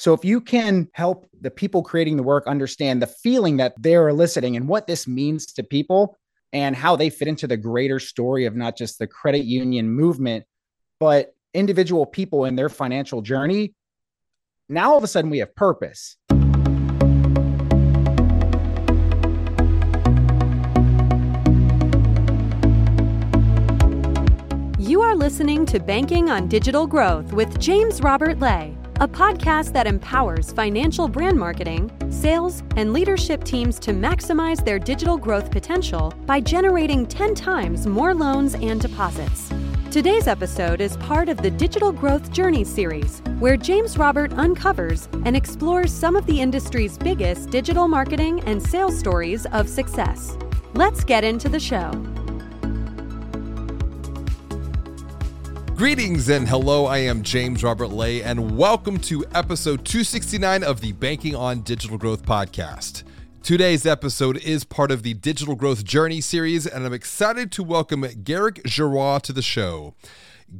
So if you can help the people creating the work understand the feeling that they're eliciting and what this means to people and how they fit into the greater story of not just the credit union movement, but individual people in their financial journey, now all of a sudden we have purpose. You are listening to Banking on Digital Growth with James Robert Lay, a podcast that empowers financial brand marketing, sales, and leadership teams to maximize their digital growth potential by generating 10 times more loans and deposits. Today's episode is part of the Digital Growth Journey series, where James Robert uncovers and explores some of the industry's biggest digital marketing and sales stories of success. Let's get into the show. Greetings and hello, I am James Robert Lay, and welcome to episode 269 of the Banking on Digital Growth podcast. Today's episode is part of the Digital Growth Journey series, and I'm excited to welcome Garrick Giroir to the show.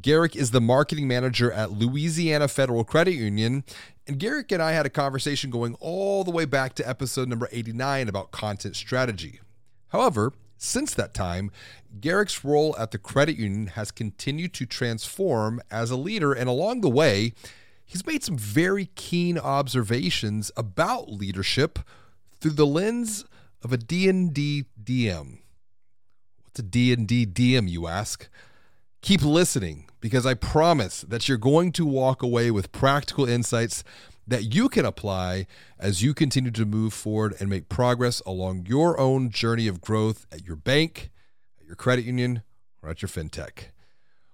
Garrick is the marketing manager at Louisiana Federal Credit Union, and Garrick and I had a conversation going all the way back to episode number 89 about content strategy. However, since that time, Garrick's role at the credit union has continued to transform as a leader, and along the way, he's made some very keen observations about leadership through the lens of a D&D DM. What's a D&D DM, you ask? Keep listening because I promise that you're going to walk away with practical insights that you can apply as you continue to move forward and make progress along your own journey of growth at your bank, at your credit union, or at your fintech.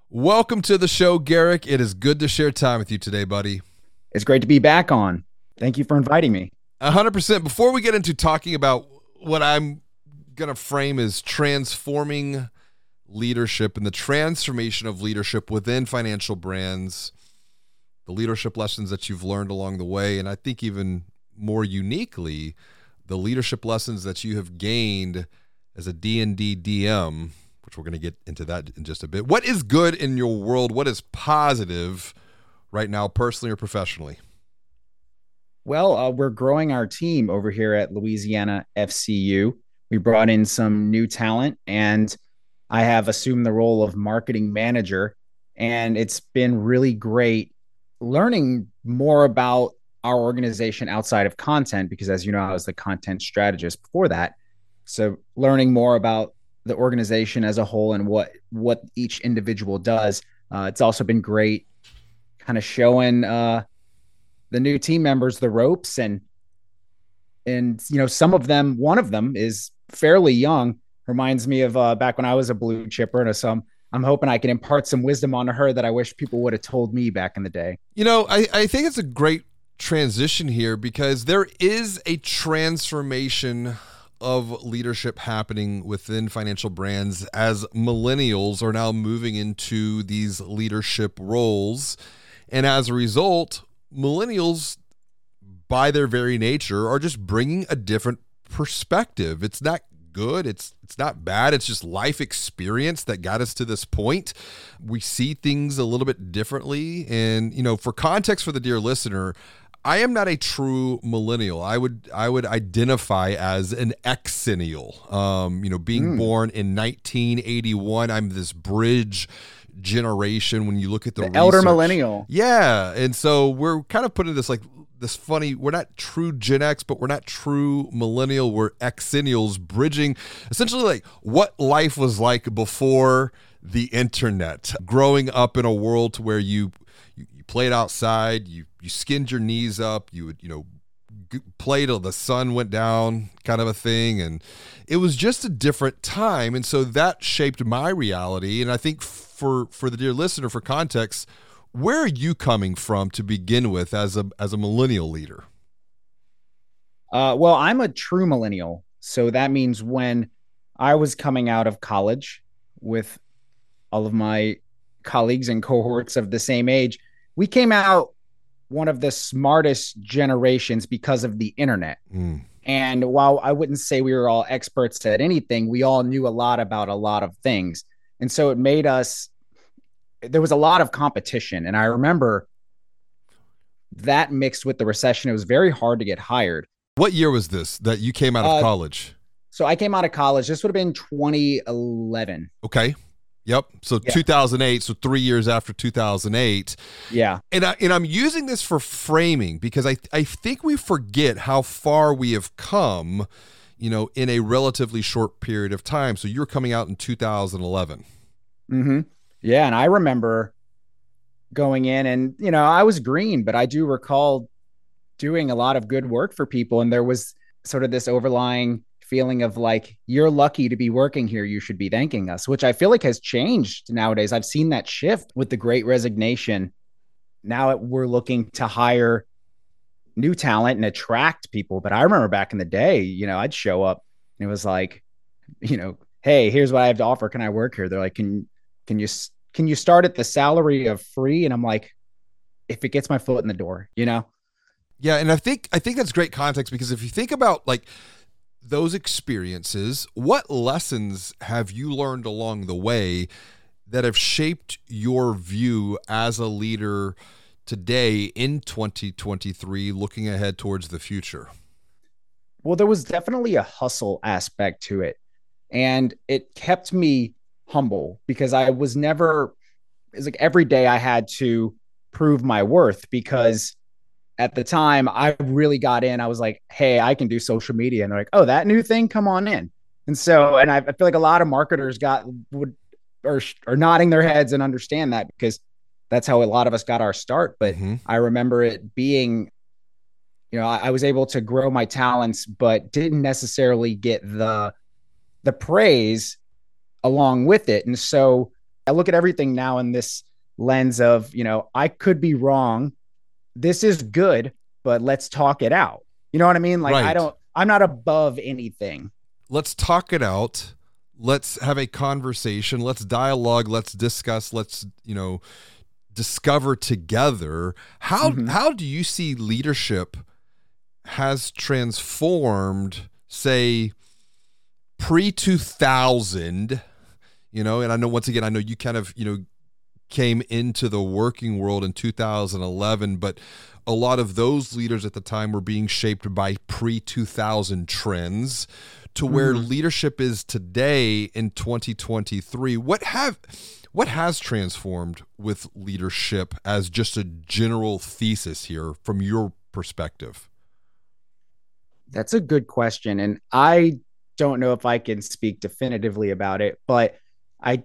Welcome to the show, Garrick. It is good to share time with you today, buddy. It's great to be back on. Thank you for inviting me. 100%. Before we get into talking about what I'm going to frame as transforming leadership and the transformation of leadership within financial brands, the leadership lessons that you've learned along the way, and I think even more uniquely, the leadership lessons that you have gained as a D&D DM, which we're going to get into that in just a bit. What is good in your world? What is positive right now, personally or professionally? Well, uh, we're growing our team over here at Louisiana FCU. We brought in some new talent, and I have assumed the role of marketing manager. And it's been really great learning more about our organization outside of content because as you know i was the content strategist before that. So learning more about the organization as a whole and what what each individual does uh, it's also been great kind of showing uh, the new team members the ropes and and you know some of them one of them is fairly young reminds me of uh, back when i was a blue chipper and some I'm hoping I can impart some wisdom onto her that I wish people would have told me back in the day. You know, I, I think it's a great transition here because there is a transformation of leadership happening within financial brands as millennials are now moving into these leadership roles. And as a result, millennials, by their very nature, are just bringing a different perspective. It's not good. It's it's not bad. It's just life experience that got us to this point. We see things a little bit differently and you know, for context for the dear listener, I am not a true millennial. I would I would identify as an exennial. Um, you know, being mm. born in 1981, I'm this bridge generation when you look at the, the elder millennial. Yeah, and so we're kind of putting this like this funny we're not true gen x but we're not true millennial we're exennials bridging essentially like what life was like before the internet. Growing up in a world to where you you, you played outside you you skinned your knees up you would you know play till the sun went down kind of a thing and it was just a different time and so that shaped my reality and i think for for the dear listener for context where are you coming from to begin with as a as a millennial leader? Uh, well, I'm a true millennial, so that means when I was coming out of college with all of my colleagues and cohorts of the same age, we came out one of the smartest generations because of the internet. Mm. And while I wouldn't say we were all experts at anything, we all knew a lot about a lot of things. And so it made us there was a lot of competition. And I remember that mixed with the recession, it was very hard to get hired. What year was this that you came out of uh, college? So I came out of college. This would have been 2011. Okay. Yep. So yeah. 2008. So three years after 2008. Yeah. And I and I'm using this for framing because I I think we forget how far we have come, you know, in a relatively short period of time. So you're coming out in 2011. Mm-hmm. Yeah, and I remember going in, and you know, I was green, but I do recall doing a lot of good work for people, and there was sort of this overlying feeling of like you're lucky to be working here. You should be thanking us which i feel like has changed nowadays. I've seen that shift with the great resignation. Now we're looking to hire new talent and attract people but i remember back in the day you know i'd show up and it was like you know hey here's what i have to offer. Can i work here? They're like can can you can you start at the salary of free and i'm like if it gets my foot in the door you know yeah and i think i think that's great context because if you think about like those experiences, what lessons have you learned along the way that have shaped your view as a leader today in 2023, looking ahead towards the future? Well, there was definitely a hustle aspect to it. And it kept me humble because I was never, it's like every day I had to prove my worth because at the time I really got in. I was like, hey, I can do social media. And they're like, oh, that new thing, come on in. And so, and I, I feel like a lot of marketers got would or are nodding their heads and understand that because that's how a lot of us got our start. But mm-hmm. I remember it being, you know, I, I was able to grow my talents, but didn't necessarily get the the praise along with it. And so I look at everything now in this lens of, you know, I could be wrong this is good, but let's talk it out. You know what I mean? Like right. I don't I'm not above anything. Let's talk it out. Let's have a conversation. Let's dialogue. Let's discuss. Let's, you know, discover together. How mm-hmm. how do you see leadership has transformed, say, pre 2000? You know, and I know once again, I know you kind of, you know, came into the working world in 2011, but a lot of those leaders at the time were being shaped by pre 2000 trends to where mm-hmm. leadership is today in 2023. What have what has transformed with leadership as just a general thesis here from your perspective? That's a good question and I don't know if I can speak definitively about it, but I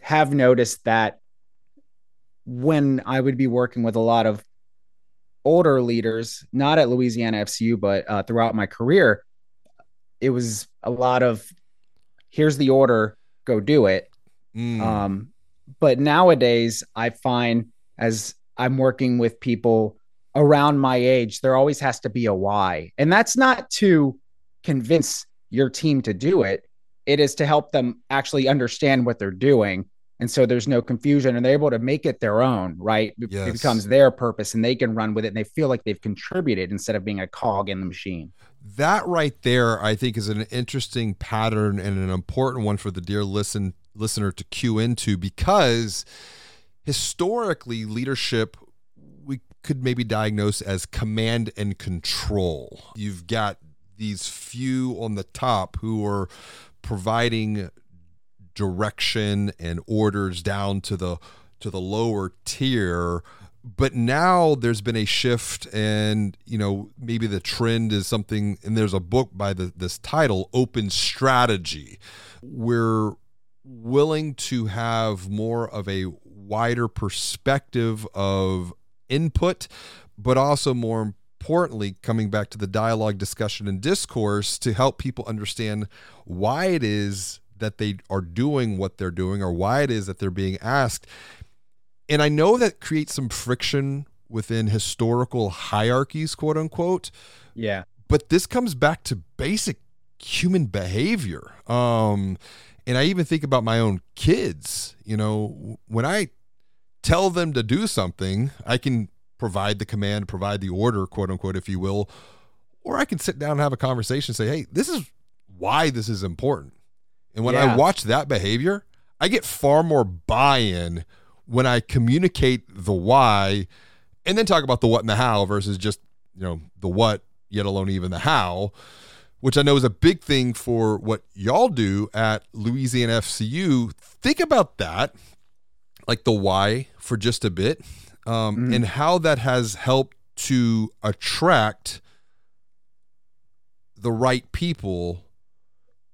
have noticed that when I would be working with a lot of older leaders, not at Louisiana FCU, but uh, throughout my career, it was a lot of here's the order, go do it. Mm. Um, but nowadays, I find as I'm working with people around my age, there always has to be a why. And that's not to convince your team to do it, it is to help them actually understand what they're doing. And so there's no confusion and they're able to make it their own right? Yes. it becomes their purpose and they can run with it and they feel like they've contributed instead of being a cog in the machine. That right there i think is an interesting pattern and an important one for the dear listen listener to cue into because historically leadership we could maybe diagnose as command and control. You've got these few on the top who are providing direction and orders down to the to the lower tier. But now there's been a shift and you know maybe the trend is something and there's a book by the, this title open strategy. We're willing to have more of a wider perspective of input but also more importantly coming back to the dialogue discussion and discourse to help people understand why it is that they are doing what they're doing or why it is that they're being asked. And I know that creates some friction within historical hierarchies, quote unquote. Yeah. But this comes back to basic human behavior. Um, and I even think about my own kids. You know, when I tell them to do something, I can provide the command, provide the order, quote unquote, if you will, or I can sit down and have a conversation and say, hey, this is why this is important. And when yeah. I watch that behavior, I get far more buy in when I communicate the why and then talk about the what and the how versus just you know the what, yet alone even the how, which I know is a big thing for what y'all do at Louisiana FCU. Think about that, like the why for just a bit, um, mm-hmm. and how that has helped to attract the right people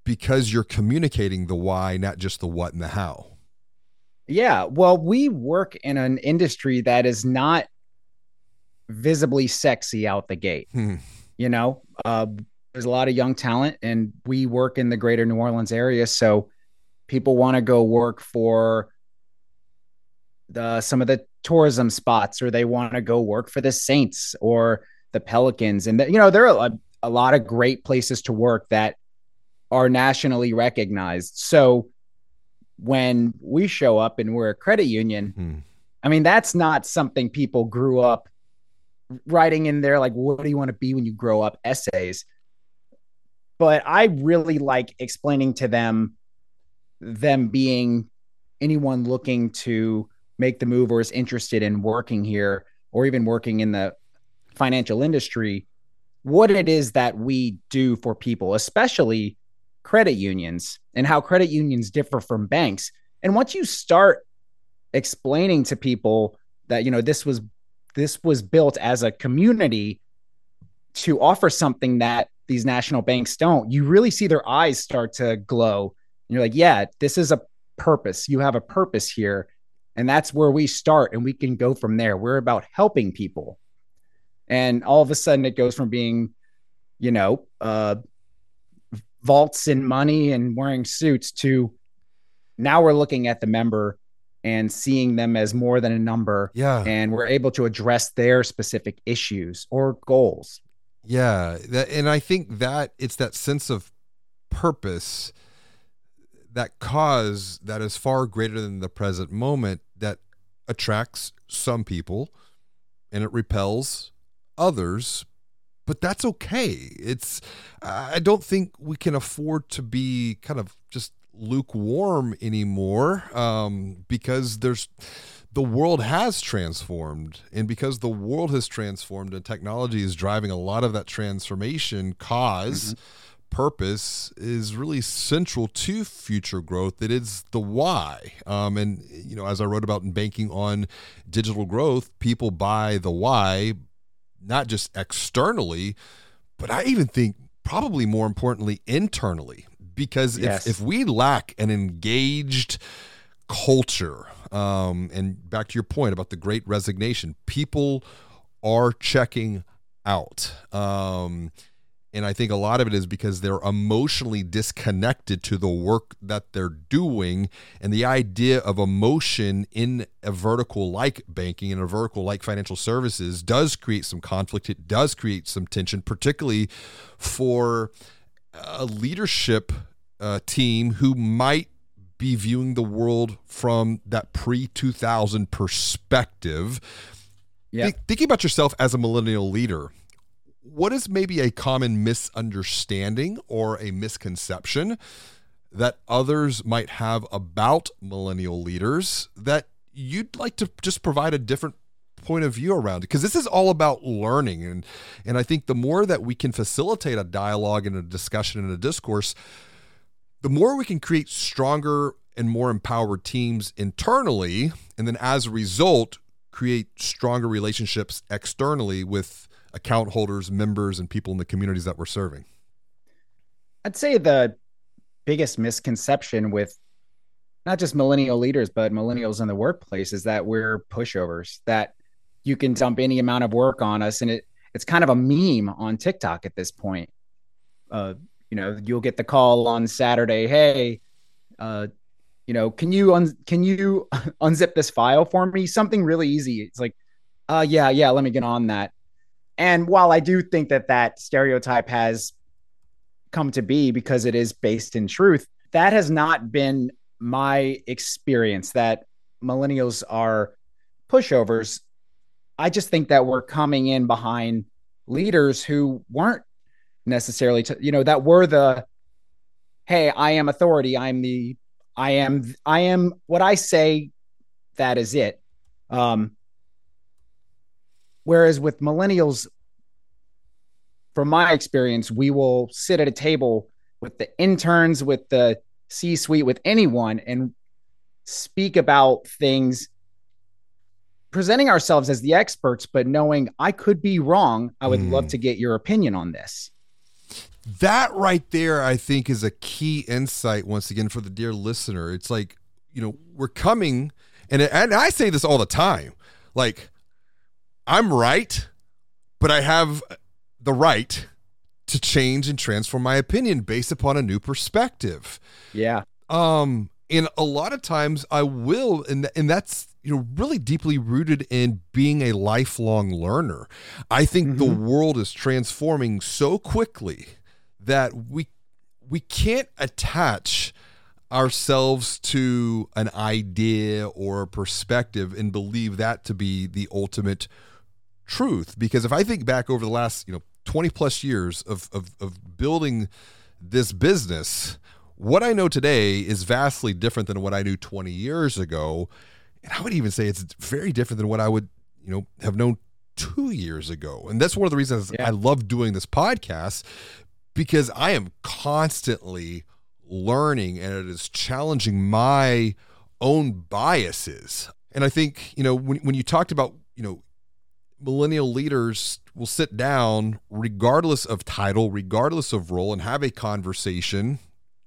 because you're communicating the why, not just the what and the how. Yeah. Well, we work in an industry that is not visibly sexy out the gate. Hmm. You know, uh, there's a lot of young talent, and we work in the greater New Orleans area. So people want to go work for the some of the tourism spots, or they want to go work for the Saints or the Pelicans. And, the, you know, there are a, a lot of great places to work that are nationally recognized. So when we show up and we're a credit union, mm-hmm. I mean, that's not something people grew up writing in there, like, what do you want to be when you grow up essays. But I really like explaining to them, them being anyone looking to make the move or is interested in working here or even working in the financial industry, what it is that we do for people, especially credit unions and how credit unions differ from banks. And once you start explaining to people that you know this was this was built as a community to offer something that these national banks don't, you really see their eyes start to glow. And you're like, yeah, this is a purpose. You have a purpose here. And that's where we start and we can go from there. We're about helping people. And all of a sudden it goes from being, you know, uh, vaults in money and wearing suits to now we're looking at the member and seeing them as more than a number. Yeah. And we're able to address their specific issues or goals. Yeah. That, and I think that it's that sense of purpose, that cause that is far greater than the present moment attracts some people and it repels others but that's okay. It's I don't think we can afford to be kind of just lukewarm anymore um, because there's the world has transformed and because the world has transformed and technology is driving a lot of that transformation cause mm-hmm. Purpose is really central to future growth it is the why um, and you know as i wrote about in banking on digital growth people buy the why not just externally, but I even think probably more importantly internally. Because yes. if, if we lack an engaged culture, um, and back to your point about the great resignation, people are checking out. Um, and I think a lot of it is because they're emotionally disconnected to the work that they're doing. And the idea of emotion in a vertical like banking and a vertical like financial services does create some conflict. It does create some tension, particularly for a leadership uh, team who might be viewing the world from that pre 2000 perspective. Yeah. Think, thinking about yourself as a millennial leader, what is maybe a common misunderstanding or a misconception that others might have about millennial leaders that you'd like to just provide a different point of view around? Because this is all about learning and and I think the more that we can facilitate a dialogue and a discussion and a discourse the more we can create stronger and more empowered teams internally and then as a result create stronger relationships externally with account holders, members, and people in the communities that we're serving? I'd say the biggest misconception with not just millennial leaders, but millennials in the workplace is that we're pushovers, that you can dump any amount of work on us. And it it's kind of a meme on TikTok at this point. Uh, you know, you'll get the call on Saturday, hey, uh, you know, can you un- can you unzip this file for me? Something really easy. It's like, uh, yeah, yeah, let me get on that. And while I do think that that stereotype has come to be because it is based in truth, that has not been my experience that millennials are pushovers. I just think that we're coming in behind leaders who weren't necessarily, to, you know, that were the, hey, I am authority. I'm the, I am, I am what I say. That is it. Um, Whereas with millennials, from my experience, we will sit at a table with the interns, with the C suite, with anyone, and speak about things, presenting ourselves as the experts, but knowing I could be wrong. I would mm. love to get your opinion on this. That right there, I think, is a key insight once again for the dear listener. It's like, you know, we're coming, and, and I say this all the time like, I'm right, but I have the right to change and transform my opinion based upon a new perspective. Yeah. Um, and a lot of times I will, and and that's you know really deeply rooted in being a lifelong learner. I think mm-hmm. the world is transforming so quickly that we we can't attach ourselves to an idea or a perspective and believe that to be the ultimate truth because if i think back over the last you know 20 plus years of, of, of building this business what i know today is vastly different than what i knew 20 years ago. And i would even say it's very different than what i would you know have known two years ago. And that's one of the reasons yeah. i love doing this podcast because i am constantly learning and it is challenging my own biases. And i think you know when, when you talked about you know millennial leaders will sit down regardless of title regardless of role and have a conversation.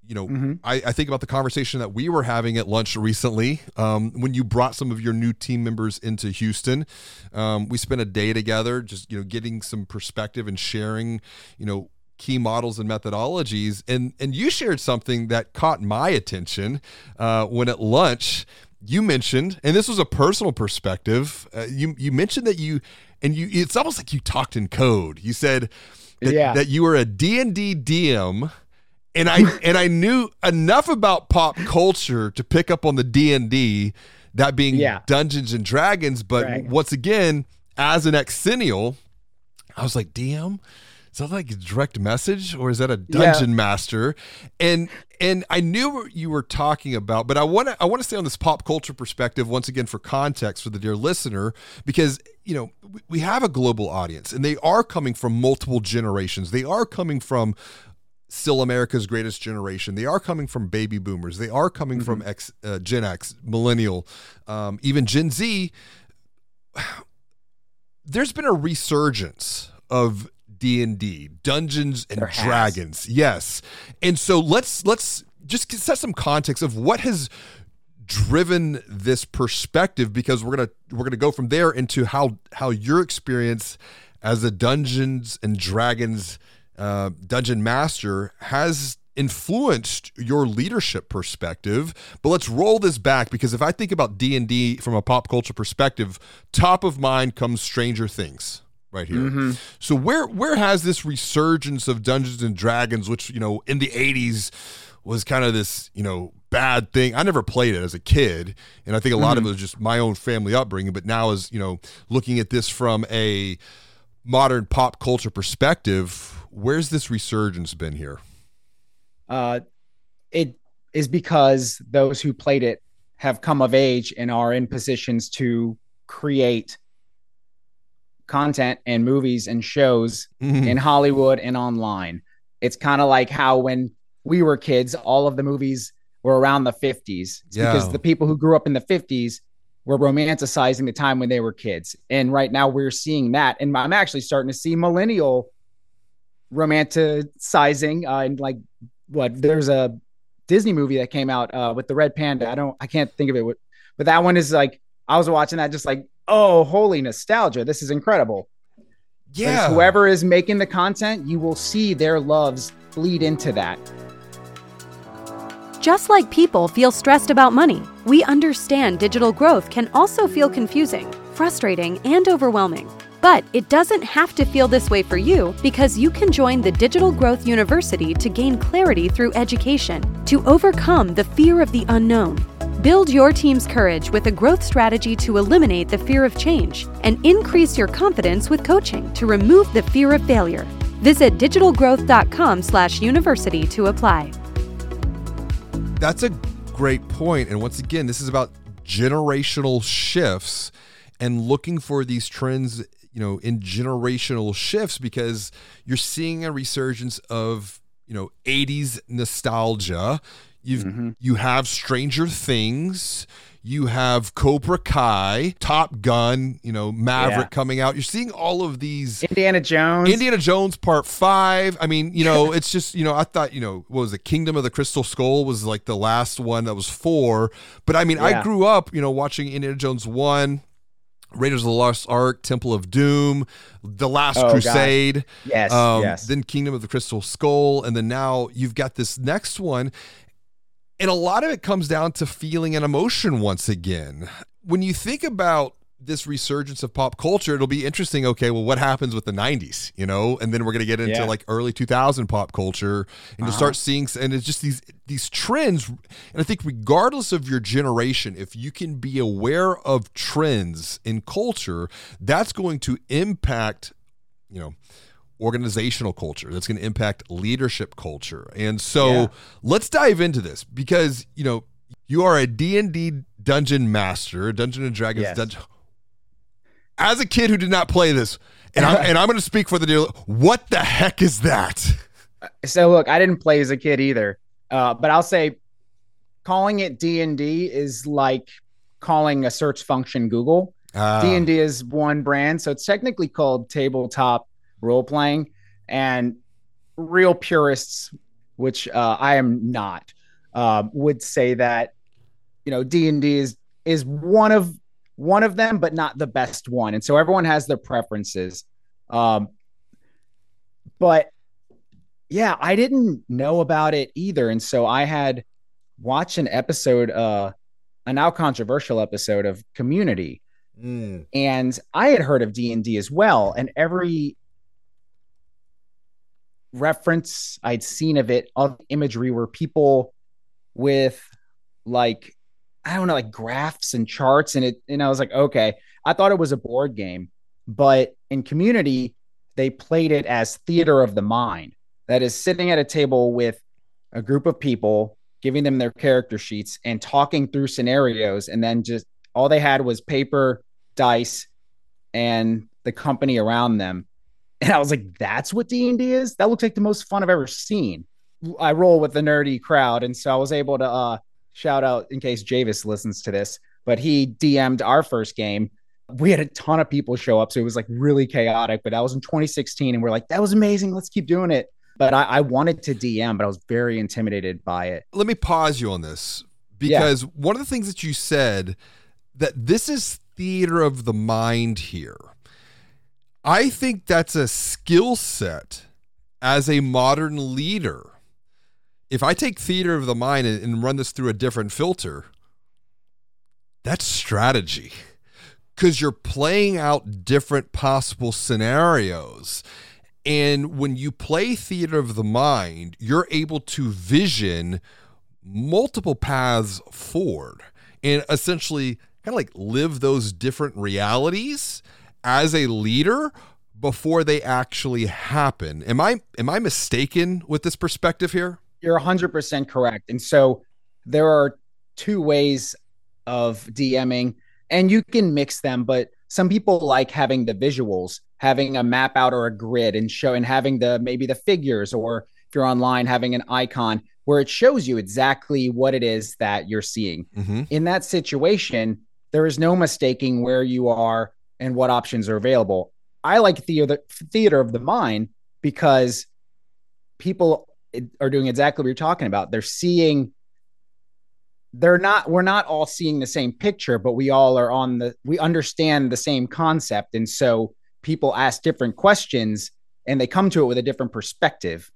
You know mm-hmm. I, I, think about the conversation that we were having at lunch recently um, when you brought some of your new team members into houston. Um, we spent a day together just you know getting some perspective and sharing you know key models and methodologies. And and you shared something that caught my attention uh, when at lunch you mentioned, and this was a personal perspective. Uh, you you mentioned that you and you it's almost like you talked in code. You said that, yeah. that you were a D&D DM and I and I knew enough about pop culture to pick up on the D&D that being yeah. Dungeons and Dragons, but once again, as an exennial, I was like, DM? Is that like a direct message or is that a dungeon yeah. master? And and I knew what you were talking about, but I want to I want to stay on this pop culture perspective once again for context for the dear listener because you know we have a global audience and they are coming from multiple generations. They are coming from still America's greatest generation. They are coming from baby boomers. They are coming mm-hmm. from X, uh, Gen X, millennial, um, even Gen Z. There's been a resurgence of D&D, Dungeons and Dragons. Yes. And so let's let's just set some context of what has driven this perspective because we're going to we're going to go from there into how how your experience as a Dungeons and Dragons uh, dungeon master has influenced your leadership perspective but let's roll this back because if i think about d&d from a pop culture perspective top of mind comes stranger things right here. Mm-hmm. So where where has this resurgence of Dungeons and Dragons, which you know in the '80s was kind of this you know bad thing. I never played it as a kid, and I think a lot mm-hmm. of it was just my own family upbringing. But now, as you know, looking at this from a modern pop culture perspective, where's this resurgence been here? Uh, it is because those who played it have come of age and are in positions to create content and movies and shows mm-hmm. in Hollywood and online. It's kind of like how when we were kids, all of the movies were around the 50s. Yeah. because the people who grew up in the 50s were romanticizing the time when they were kids. And right now we're seeing that. And I'm actually starting to see millennial romanticizing uh, and like what there's a Disney movie that came out uh, with the red panda. I don't I can't think of it, but that one is like I was watching that just like oh, holy nostalgia. This is incredible. Yeah. whoever is making the content, you will see their loves bleed into that. Just like people feel stressed about money, we understand digital growth can also feel confusing, frustrating, and overwhelming. But it doesn't have to feel this way for you because you can join the Digital Growth University to gain clarity through education, to overcome the fear of the unknown, Build your team's courage with a growth strategy to eliminate the fear of change and increase your confidence with coaching to remove the fear of failure. Visit digitalgrowth.com/university to apply. That's a great point and once again this is about generational shifts and looking for these trends you know in generational shifts because you're seeing a resurgence of you know 80s nostalgia you've mm-hmm. you have stranger things you have Cobra Kai, Top Gun, you know, Maverick yeah. coming out. You're seeing all of these Indiana Jones. Indiana Jones Part 5. I mean, you know, it's just, you know, I thought, you know, what was it? Kingdom of the Crystal Skull was like the last one that was 4, but I mean, yeah. I grew up, you know, watching Indiana Jones 1, Raiders of the Lost Ark, Temple of Doom, The Last oh, Crusade. God. Yes, um, yes. Then Kingdom of the Crystal Skull. And then now you've got this next one. And a lot of it comes down to feeling and emotion once again. When you think about this resurgence of pop culture, it'll be interesting. Okay, well, what happens with the '90s, you know, and then we're gonna get into yeah. like early 2000 pop culture, and uh-huh. you start seeing, and it's just these these trends. And I think, regardless of your generation, if you can be aware of trends in culture, that's going to impact, you know, organizational culture that's going to impact leadership culture. And so yeah. let's dive into this because you know you are a d&d dungeon master dungeon and dragons yes. dungeon as a kid who did not play this and i'm, and I'm going to speak for the deal what the heck is that? So look i didn't play as a kid either. Uh, but i'll say calling it d&d is like calling a search function google. Uh, d&d is one brand so it's technically called tabletop role playing, and real purists, which uh, I am not, uh, would say that you know D and D is is one of one of them, but not the best one, and so everyone has their preferences. Um, but yeah, I didn't know about it either, and so I had watched an episode, uh, a now controversial episode of Community, mm. and I had heard of D and D as well, and every reference I'd seen of it of imagery where people with like I don't know like graphs and charts and it and I was like okay. I thought it was a board game but in community they played it as theater of the mind. That is sitting at a table with a group of people giving them their character sheets and talking through scenarios and then just all they had was paper dice and the company around them and I was like, that's what D&D is? That looks like the most fun I've ever seen. I roll with the nerdy crowd. And so I was able to uh, shout out in case Javis listens to this, but he DM'd our first game. We had a ton of people show up. So it was like really chaotic, but that was in 2016. And we're like, that was amazing. Let's keep doing it. But I, I wanted to DM, but I was very intimidated by it. Let me pause you on this because yeah. one of the things that you said that this is theater of the mind here I think that's a skill set as a modern leader. If I take theater of the mind and, run this through a different filter, that's strategy because you're playing out different possible scenarios. And when you play theater of the mind, you're able to vision multiple paths forward and essentially kind of like live those different realities as a leader before they actually happen. Am I am I mistaken with this perspective here? You're 100% correct. And so there are two ways of DMing and you can mix them, but some people like having the visuals, having a map out or a grid and show and having the maybe the figures or if you're online having an icon where it shows you exactly what it is that you're seeing. Mm-hmm. In that situation, there is no mistaking where you are and what options are available. I like theater theater of the mind because people are doing exactly what you're talking about. They're seeing they're not we're not all seeing the same picture, but we all are on the we understand the same concept and so people ask different questions and they come to it with a different perspective.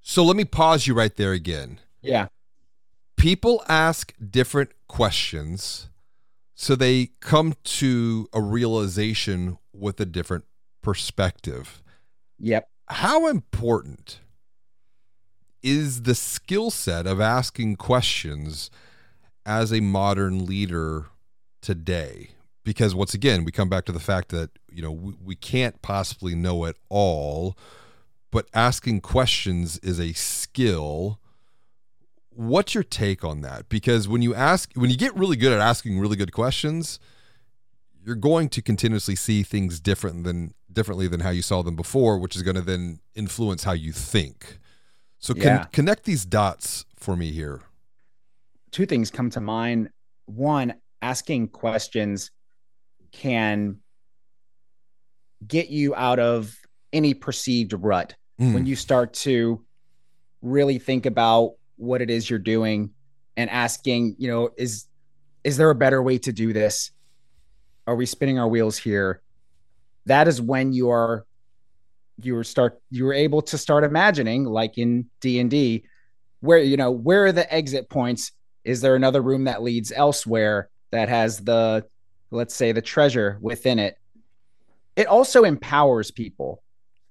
So let me pause you right there again. Yeah. People ask different questions so they come to a realization with a different perspective. Yep. How important is the skill set of asking questions as a modern leader today? Because once again, we come back to the fact that, you know, we, we can't possibly know it all, but asking questions is a skill what's your take on that? Because when you ask, when you get really good at asking really good questions, you're going to continuously see things different than differently than how you saw them before, which is going to then influence how you think. So con- yeah. connect these dots for me here. Two things come to mind. One, asking questions can get you out of any perceived rut mm. when you start to really think about what it is you're doing and asking, you know, is is there a better way to do this? Are we spinning our wheels here? That is when you are you were start you were able to start imagining like in D&D where you know where are the exit points is there another room that leads elsewhere that has the let's say the treasure within it it also empowers people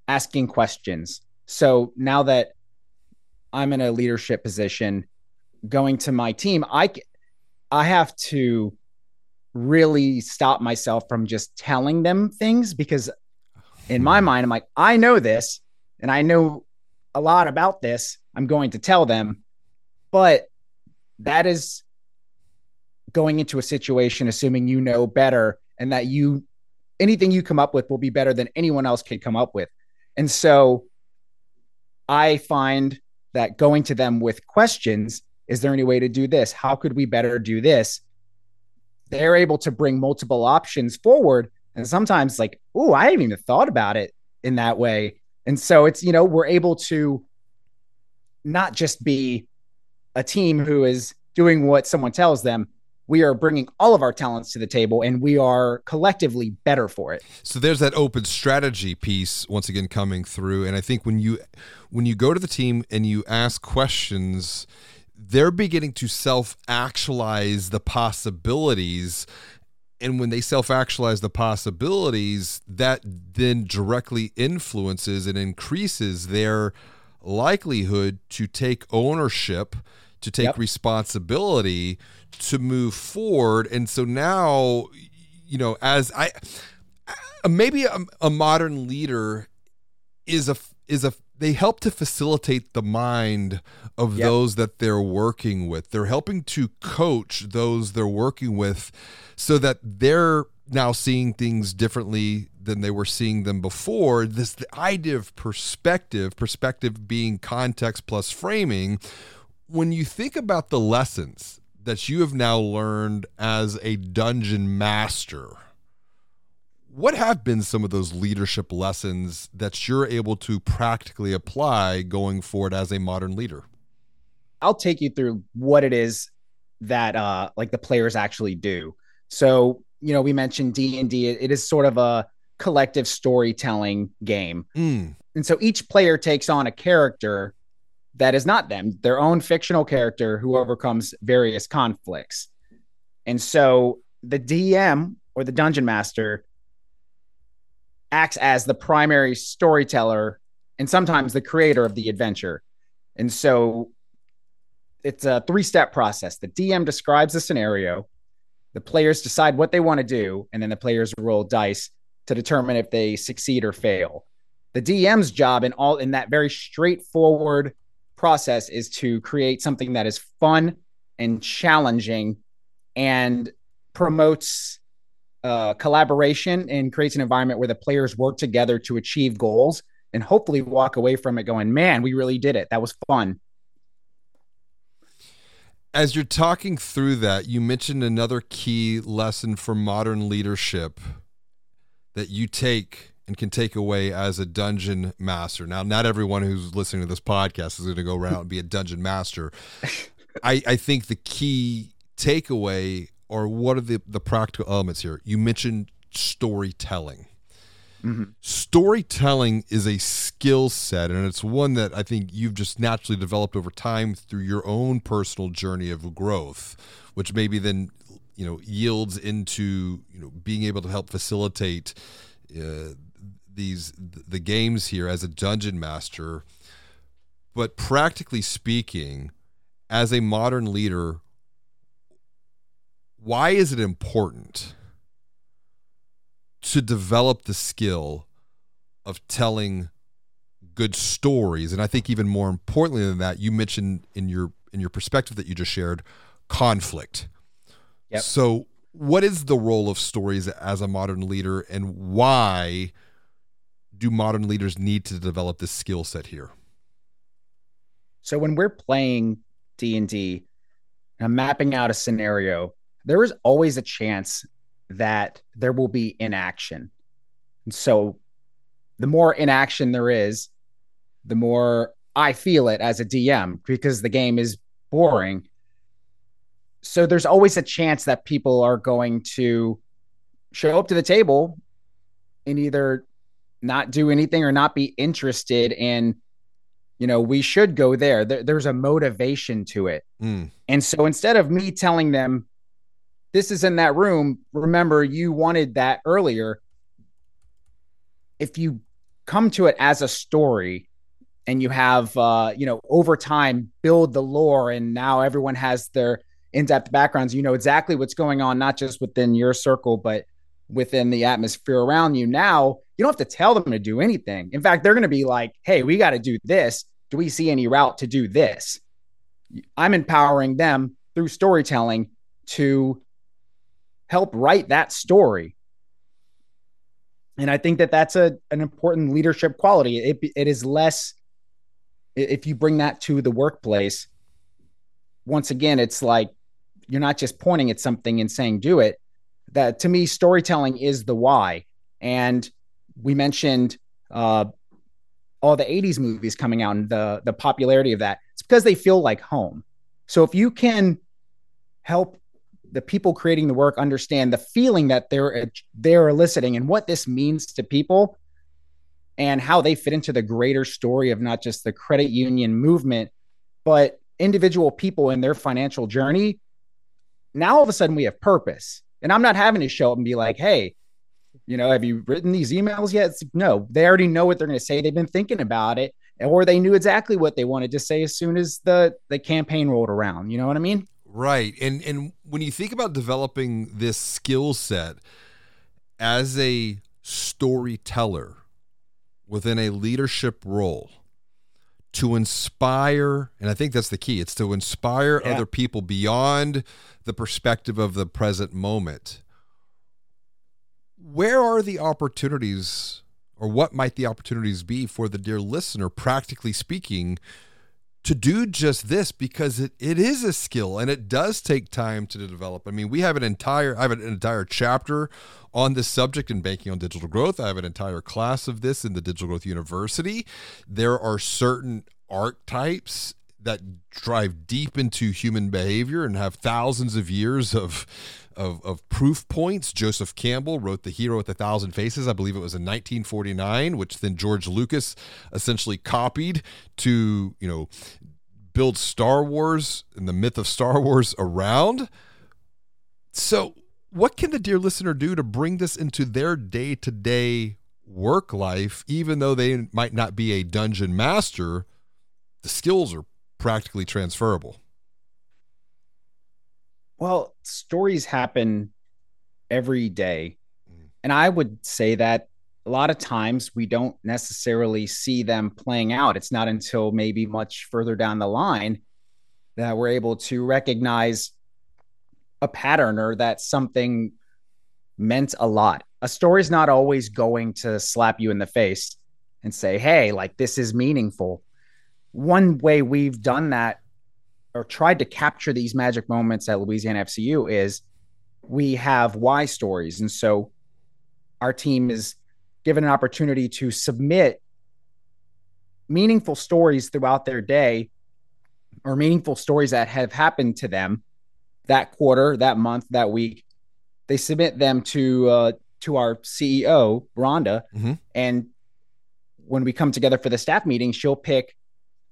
asking questions so now that i'm in a leadership position going to my team i i have to really stop myself from just telling them things because in my hmm. mind i'm like i know this and i know a lot about this. I'm going to tell them. But that is going into a situation assuming you know better and that you anything you come up with will be better than anyone else can come up with. And so I find that going to them with questions, is there any way to do this? How could we better do this? They're able to bring multiple options forward. And sometimes, like, oh, I haven't even thought about it in that way. And so it's, you know, we're able to not just be a team who is doing what someone tells them, we are bringing all of our talents to the table and we are collectively better for it. So there's that open strategy piece once again coming through and I think when you when you go to the team and you ask questions they're beginning to self actualize the possibilities and when they self actualize the possibilities that then directly influences and increases their likelihood to take ownership to take yep. responsibility to move forward. And so now, you know, as I uh, maybe a, a modern leader is a is a they help to facilitate the mind of yep. those that they're working with. They're helping to coach those they're working with so that they're now seeing things differently than they were seeing them before. This the idea of perspective, perspective being context plus framing. When you think about the lessons that you have now learned as a dungeon master. What have been some of those leadership lessons that you're able to practically apply going forward as a modern leader? I'll take you through what it is that uh like the players actually do. So, you know, we mentioned D&D it is sort of a collective storytelling game. Mm. And so each player takes on a character that is not them, their own fictional character who overcomes various conflicts. And so the DM or the dungeon master acts as the primary storyteller and sometimes the creator of the adventure. And so it's a three step process. The DM describes the scenario, the players decide what they want to do, and then the players roll dice to determine if they succeed or fail. The DM's job in all in that very straightforward process is to create something that is fun and challenging and promotes uh, collaboration and creates an environment where the players work together to achieve goals and hopefully walk away from it going, man, we really did it. That was fun. As you're talking through that, you mentioned another key lesson for modern leadership that you take and can take away as a dungeon master. Now, not everyone who's listening to this podcast is going to go around and be a dungeon master. I, I think the key takeaway or what are the, the practical elements here? You mentioned storytelling. Mm-hmm. Storytelling is a skill set, and it's one that I think you've just naturally developed over time through your own personal journey of growth, which maybe then you know yields into you know being able to help facilitate uh, these the games here as a dungeon master but practically speaking as a modern leader why is it important to develop the skill of telling good stories and i think even more importantly than that you mentioned in your in your perspective that you just shared conflict yep. so what is the role of stories as a modern leader and why do modern leaders need to develop this skill set here? So when we're playing D&D, I'm mapping out a scenario, there is always a chance that there will be inaction. And so the more inaction there is, the more I feel it as a DM because the game is boring. So there's always a chance that people are going to show up to the table and either not do anything or not be interested in you know we should go there, there there's a motivation to it. Mm. and so instead of me telling them this is in that room. Remember you wanted that earlier if you come to it as a story and you have uh, you know over time build the lore and now everyone has their in-depth backgrounds you know exactly what's going on not just within your circle but within the atmosphere around you. Now you don't have to tell them to do anything. In fact they're going to be like hey we got to do this. Do we see any route to do this? I'm empowering them through storytelling to help write that story. And i think that that's a an important leadership quality. It, it is less if you bring that to the workplace, once again, it's like you're not just pointing at something and saying do it. That to me, storytelling is the why. And we mentioned uh, all the 80s movies coming out and the the popularity of that. It's because they feel like home. So if you can help the people creating the work understand the feeling that they're they're eliciting and what this means to people, and how they fit into the greater story of not just the credit union movement, but individual people in their financial journey. Now all of a sudden we have purpose. And I'm not having to show up and be like, hey, you know, have you written these emails yet? no, they already know what they're going to say. They've been thinking about it, or they knew exactly what they wanted to say as soon as the the campaign rolled around. You know what I mean? Right. And and when you think about developing this skill set as a storyteller, within a leadership role to inspire and i think that's the key it's to inspire yeah. other people beyond the perspective of the present moment where are the opportunities or what might the opportunities be for the dear listener practically speaking to do just this because it, it is a skill and it does take time to develop. I mean, we have an entire I have an entire chapter on this subject in banking on digital growth. I have an entire class of this in the Digital Growth University. There are certain archetypes that drive deep into human behavior and have thousands of years of of, of proof points. Joseph Campbell wrote The Hero with a Thousand Faces, I believe it was in 1949, which then George Lucas essentially copied to, you know, build Star Wars and the myth of Star Wars around. So, what can the dear listener do to bring this into their day to day work life, even though they might not be a dungeon master? The skills are practically transferable. Well, stories happen every day. Mm. And I would say that a lot of times we don't necessarily see them playing out. It's not until maybe much further down the line that we're able to recognize a pattern or that something meant a lot. A story's not always going to slap you in the face and say, hey, like this is meaningful. One way we've done that or tried to capture these magic moments at Louisiana FCU is we have why stories. And so our team is given an opportunity to submit meaningful stories throughout their day or meaningful stories that have happened to them that quarter, that month, that week. They submit them to uh, to our CEO, Rhonda, mm-hmm. and when we come together for the staff meeting, she'll pick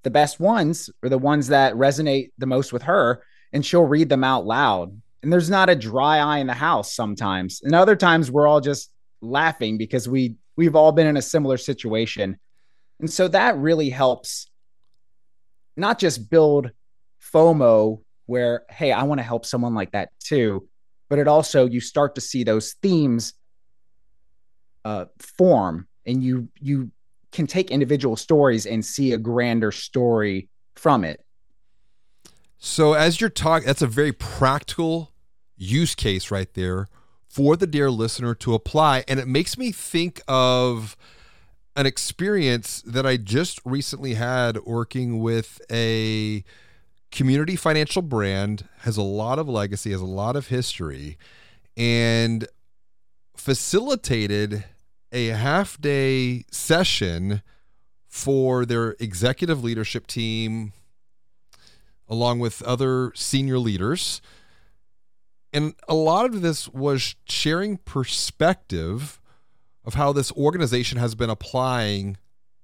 the best ones or the ones that resonate the most with her and she'll read them out loud. And there's not a dry eye in the house sometimes. And other times we're all just laughing because we we've all been in a similar situation. And so that really helps not just build fomo where hey i want to help someone like that too but it also you start to see those themes uh, form and you you can take individual stories and see a grander story from it. So as you're talking, that's a very practical use case right there for the dear listener to apply. And it makes me think of an experience that I just recently had working with a community financial brand, has a lot of legacy, has a lot of history, and facilitated a half day session for their executive leadership team along with other senior leaders. And a lot of this was sharing perspective of how this organization has been applying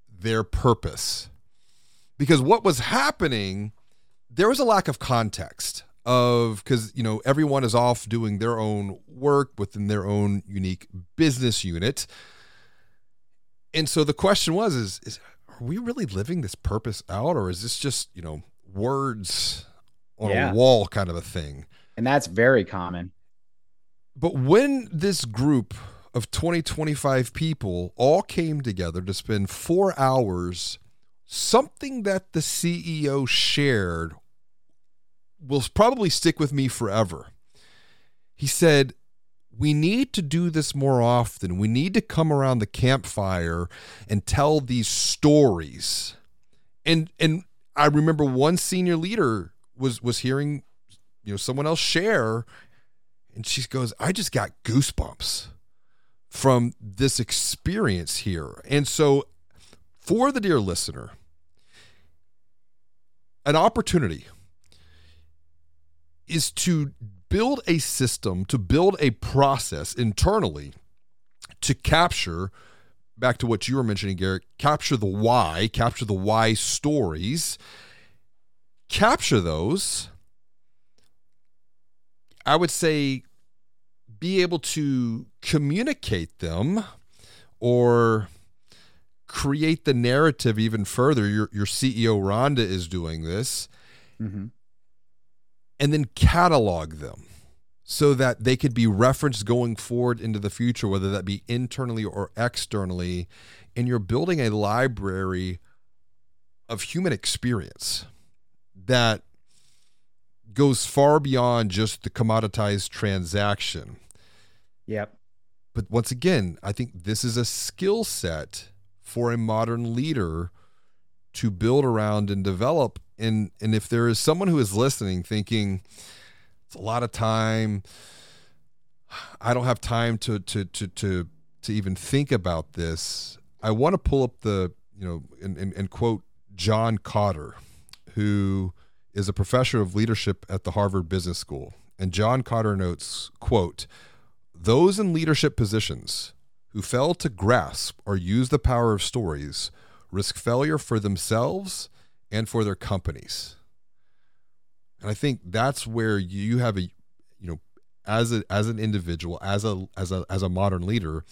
their purpose. Because what was happening, there was a lack of context of because you know everyone is off doing their own work within their own unique business unit and so the question was is, is are we really living this purpose out or is this just you know words on yeah. a wall kind of a thing and that's very common but when this group of 20 25 people all came together to spend four hours something that the ceo shared will probably stick with me forever. He said, we need to do this more often. We need to come around the campfire and tell these stories. And and I remember one senior leader was was hearing you know someone else share and she goes, "I just got goosebumps from this experience here." And so for the dear listener, an opportunity is to build a system, to build a process internally to capture back to what you were mentioning, Garrick, capture the why, capture the why stories, capture those. I would say be able to communicate them or create the narrative even further. Your, your CEO, Rhonda, is doing this. Mm-hmm and then catalog them so that they could be referenced going forward into the future, whether that be internally or externally. And you're building a library of human experience that goes far beyond just the commoditized transaction. Yep. But once again, I think this is a skill set for a modern leader to build around and develop and and if there is someone who is listening thinking it's a lot of time. I don't have time to to to to to even think about this i want to pull up the you know and, and, and quote John Kotter who is a professor of leadership at the harvard business school. And John Kotter notes quote those in leadership positions who fail to grasp or use the power of stories risk failure for themselves and for their companies. And I think that's where you have a you know as a as an individual as a as a as a modern leader,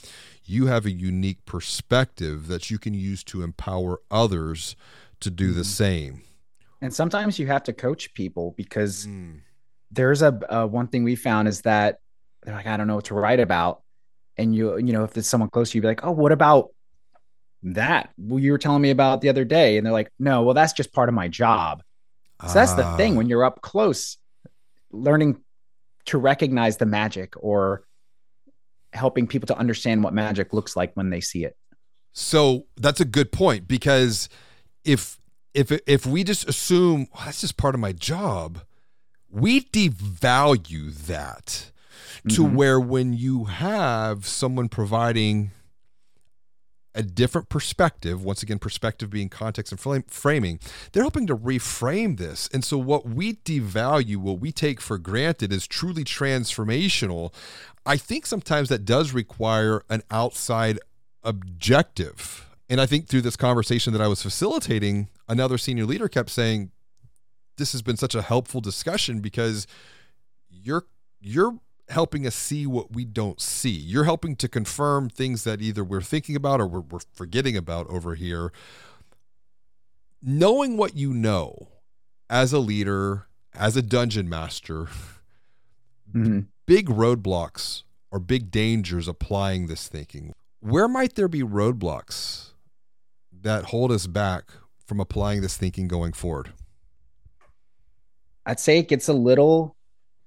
you have a unique perspective that you can use to empower others to do mm. the same. And sometimes you have to coach people because mm. there's a, a one thing we found is that they're like I don't know what to write about and you you know if there's someone close to you be like oh what about that you were telling me about the other day and they're like no well that's just part of my job so that's the thing when ah. you're up close learning to recognize the magic or helping people to understand what magic looks like when they see it so that's a good point because if if if we just assume well, that's just part of my job we devalue that to mm-hmm. where when you have someone providing a different perspective. Once again, perspective being context and framing. They're helping to reframe this. And so, what we devalue, what we take for granted, is truly transformational. I think sometimes that does require an outside objective. And I think through this conversation that I was facilitating, another senior leader kept saying, This has been such a helpful discussion because you're you're helping us see what we don't see. You're helping to confirm things that either we're thinking about or we're, we're forgetting about over here. Knowing what you know as a leader, as a dungeon master, mm-hmm. big roadblocks or big dangers applying this thinking. Where might there be roadblocks that hold us back from applying this thinking going forward? I'd say it gets a little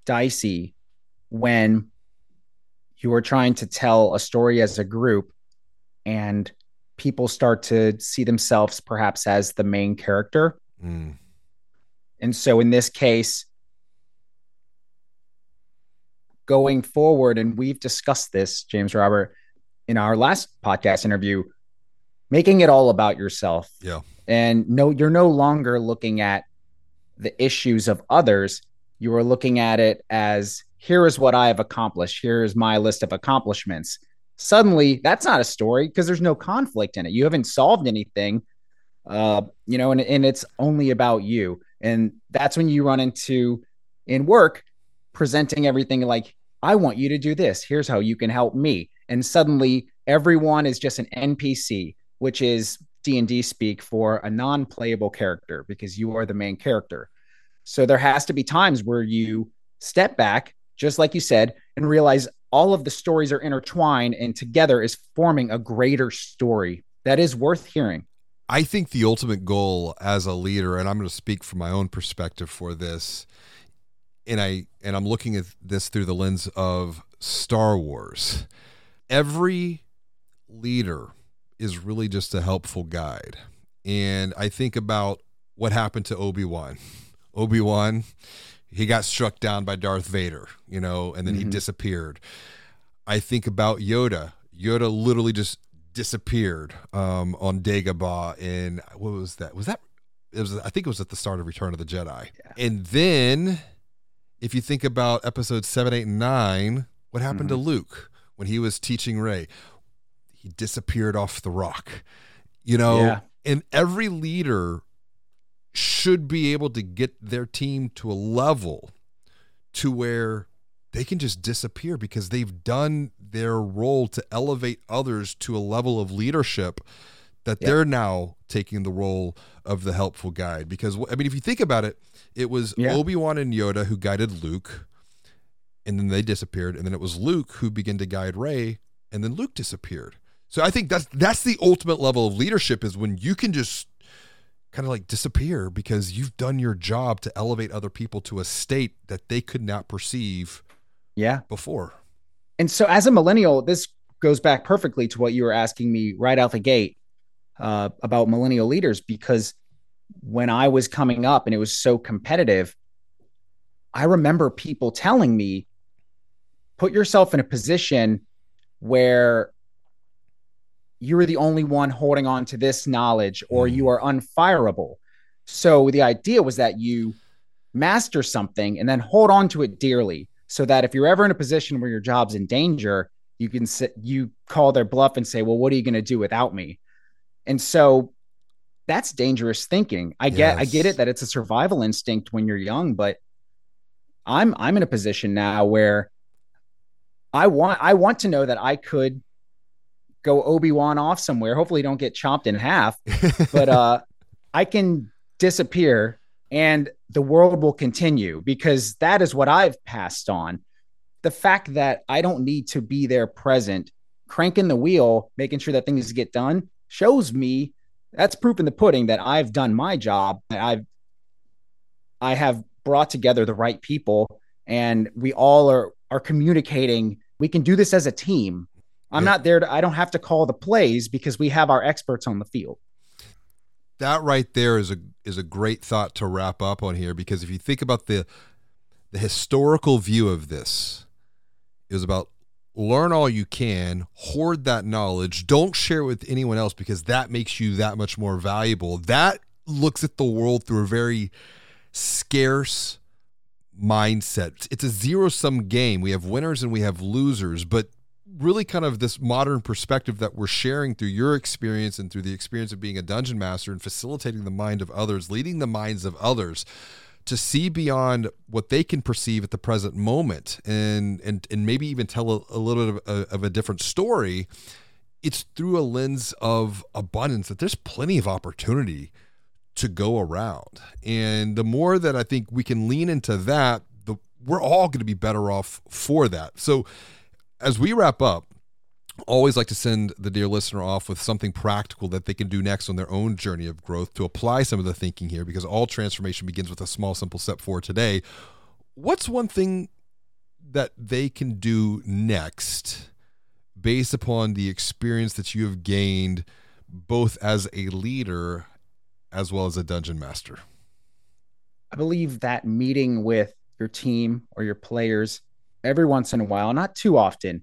dicey when you are trying to tell a story as a group and people start to see themselves perhaps as the main character. Mm. And so in this case, going forward, and we've discussed this, James Robert, in our last podcast interview, making it all about yourself. Yeah. And no, you're no longer looking at the issues of others. You are looking at it as here is what I have accomplished. Here is my list of accomplishments. Suddenly, that's not a story because there's no conflict in it. You haven't solved anything, uh, you know, and, and it's only about you. And that's when you run into in work presenting everything like, I want you to do this. Here's how you can help me. And suddenly, everyone is just an NPC, which is D&D speak for a non-playable character because you are the main character. So there has to be times where you step back, just like you said, and realize all of the stories are intertwined and together is forming a greater story that is worth hearing. I think the ultimate goal as a leader, and I'm going to speak from my own perspective for this, and I and I'm looking at this through the lens of Star Wars. Every leader is really just a helpful guide. And I think about what happened to Obi-Wan. Obi-Wan, he got struck down by Darth Vader, you know, and then mm-hmm. he disappeared. I think about Yoda. Yoda literally just disappeared um, on Dagobah in what was that? Was that it was I think it was at the start of Return of the Jedi. Yeah. And then if you think about episodes 7, 8 and 9, what happened mm-hmm. to Luke when he was teaching Rey? he disappeared off the rock. You know, yeah. and every leader should be able to get their team to a level to where they can just disappear because they've done their role to elevate others to a level of leadership that they're now taking the role of the helpful guide. Because i mean if you think about it it was yeah. obi-wan and yoda who guided luke and then they disappeared and then it was luke who began to guide rey and then luke disappeared. So I think that's that's the ultimate level of leadership is when you can just kind of like disappear because you've done your job to elevate other people to a state that they could not perceive yeah before. And so as a millennial, this goes back perfectly to what you were asking me right out the gate uh, about millennial leaders because when I was coming up and it was so competitive, I remember people telling me, put yourself in a position where you are the only one holding on to this knowledge or you mm. are unfireable. So the idea was that you master something and then hold on to it dearly so that if you're ever in a position where your job's in danger, you can sit, you call their bluff and say, "Well, what are you going to do without me?" And so that's dangerous thinking. I yes. get I get it that it's a survival instinct when you're young, but I'm I'm in a position now where I want I want to know that I could go Obi-Wan off somewhere. Hopefully don't get chopped in half, but uh I can disappear and the world will continue because that is what I've passed on. The fact that I don't need to be there present, cranking the wheel, making sure that things get done shows me that's proof in the pudding that I've done my job. I've I have brought together the right people and we all are are communicating. We can do this as a team I'm yeah. not there to, I don't have to call the plays because we have our experts on the field. That right there is a is a great thought to wrap up on here because if you think about the the historical view of this is about learn all you can, hoard that knowledge, don't share it with anyone else because that makes you that much more valuable. That looks at the world through a very scarce mindset. It's a zero sum game. We have winners and we have losers, but really kind of this modern perspective that we're sharing through your experience and through the experience of being a dungeon master and facilitating the mind of others, leading the minds of others to see beyond what they can perceive at the present moment and and and maybe even tell a, a little bit of a, of a different story it's through a lens of abundance that there's plenty of opportunity to go around. And the more that i think we can lean into that the we're all going to be better off for that. So as we wrap up, always like to send the dear listener off with something practical that they can do next on their own journey of growth to apply some of the thinking here because all transformation begins with a small simple step forward today what's one thing that they can do next based upon the experience that you have gained both as a leader as well as a dungeon master? I believe that meeting with your team or your players every once in a while, not too often,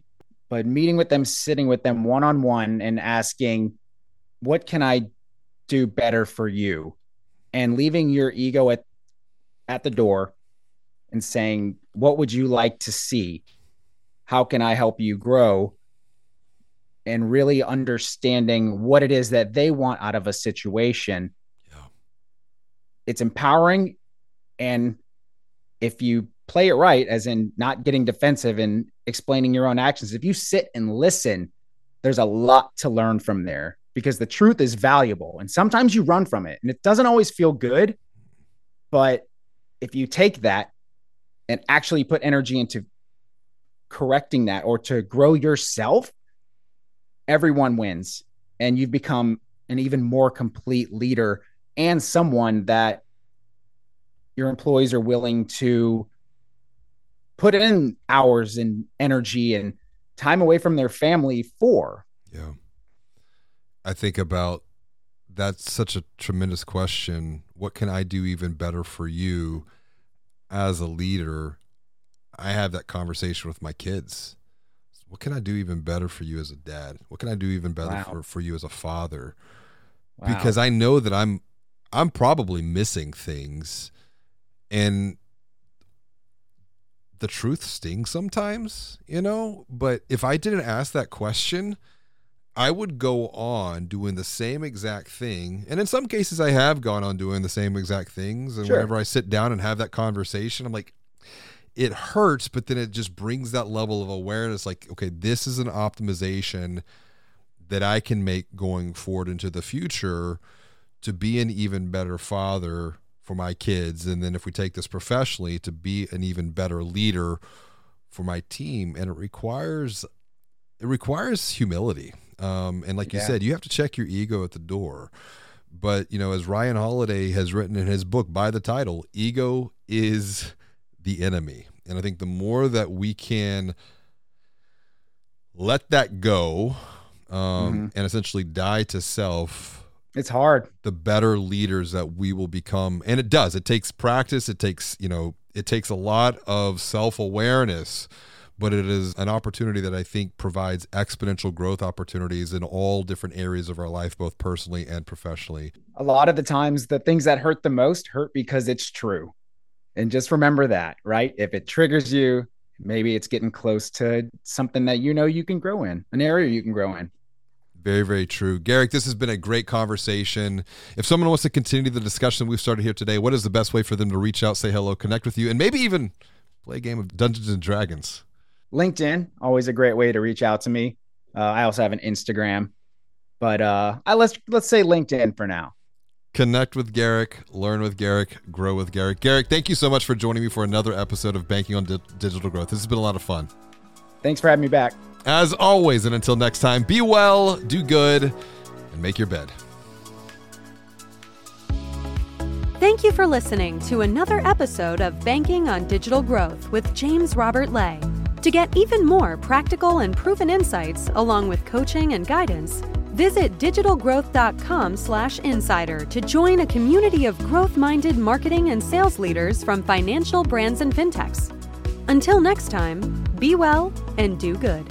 but meeting with them, sitting with them one on one and asking, what can I do better for you? And leaving your ego at at the door and saying, what would you like to see? How can I help you grow? And really understanding what it is that they want out of a situation. Yeah. It's empowering. And if you play it right, as in not getting defensive and explaining your own actions, if you sit and listen, there's a lot to learn from there because the truth is valuable. And sometimes you run from it and it doesn't always feel good. But if you take that and actually put energy into correcting that or to grow yourself, everyone wins. And you've become an even more complete leader and someone that your employees are willing to put in hours and energy and time away from their family for. Yeah. I think about that's such a tremendous question. What can I do even better for you as a leader? I have that conversation with my kids. What can I do even better for you as a dad? What can I do even better wow. for, for you as a father? Wow. Because I know that I'm I'm probably missing things and the truth stings sometimes, you know? But if I didn't ask that question, I would go on doing the same exact thing. And in some cases, I have gone on doing the same exact things. And sure. whenever I sit down and have that conversation, I'm like, it hurts, but then it just brings that level of awareness like, okay, this is an optimization that I can make going forward into the future to be an even better father for my kids. And then if we take this professionally, to be an even better leader for my team. And it requires it requires humility um, and like yeah. you said, you have to check your ego at the door. But you know, as Ryan Holiday has written in his book by the title, ego is the enemy. And I think the more that we can let that go um, mm-hmm. and essentially die to self, it's hard. The better leaders that we will become, and it does. It takes practice. It takes you know, it takes a lot of self awareness but it is an opportunity that I think provides exponential growth opportunities in all different areas of our life, both personally and professionally. A lot of the times, the things that hurt the most hurt because it's true. And just remember that, right? If it triggers you, maybe it's getting close to something that you know you can grow in, an area you can grow in. Very, very true. Garrick, this has been a great conversation. If someone wants to continue the discussion we've started here today, what is the best way for them to reach out, say hello, connect with you, and maybe even play a game of Dungeons and Dragons? LinkedIn, always a great way to reach out to me. Uh, I also have an Instagram, but uh, I let's let's say LinkedIn for now. Connect with Garrick, learn with Garrick, grow with Garrick. Garrick, thank you so much for joining me for another episode of Banking on Di- Digital Growth. This has been a lot of fun. Thanks for having me back. As always, and until next time, be well, do good, and make your bed. Thank you for listening to another episode of Banking on Digital Growth with James Robert Lay. To get even more practical and proven insights along with coaching and guidance, visit digitalgrowth.com/insider to join a community of growth-minded marketing and sales leaders from financial brands and fintechs. Until next time, be well and do good.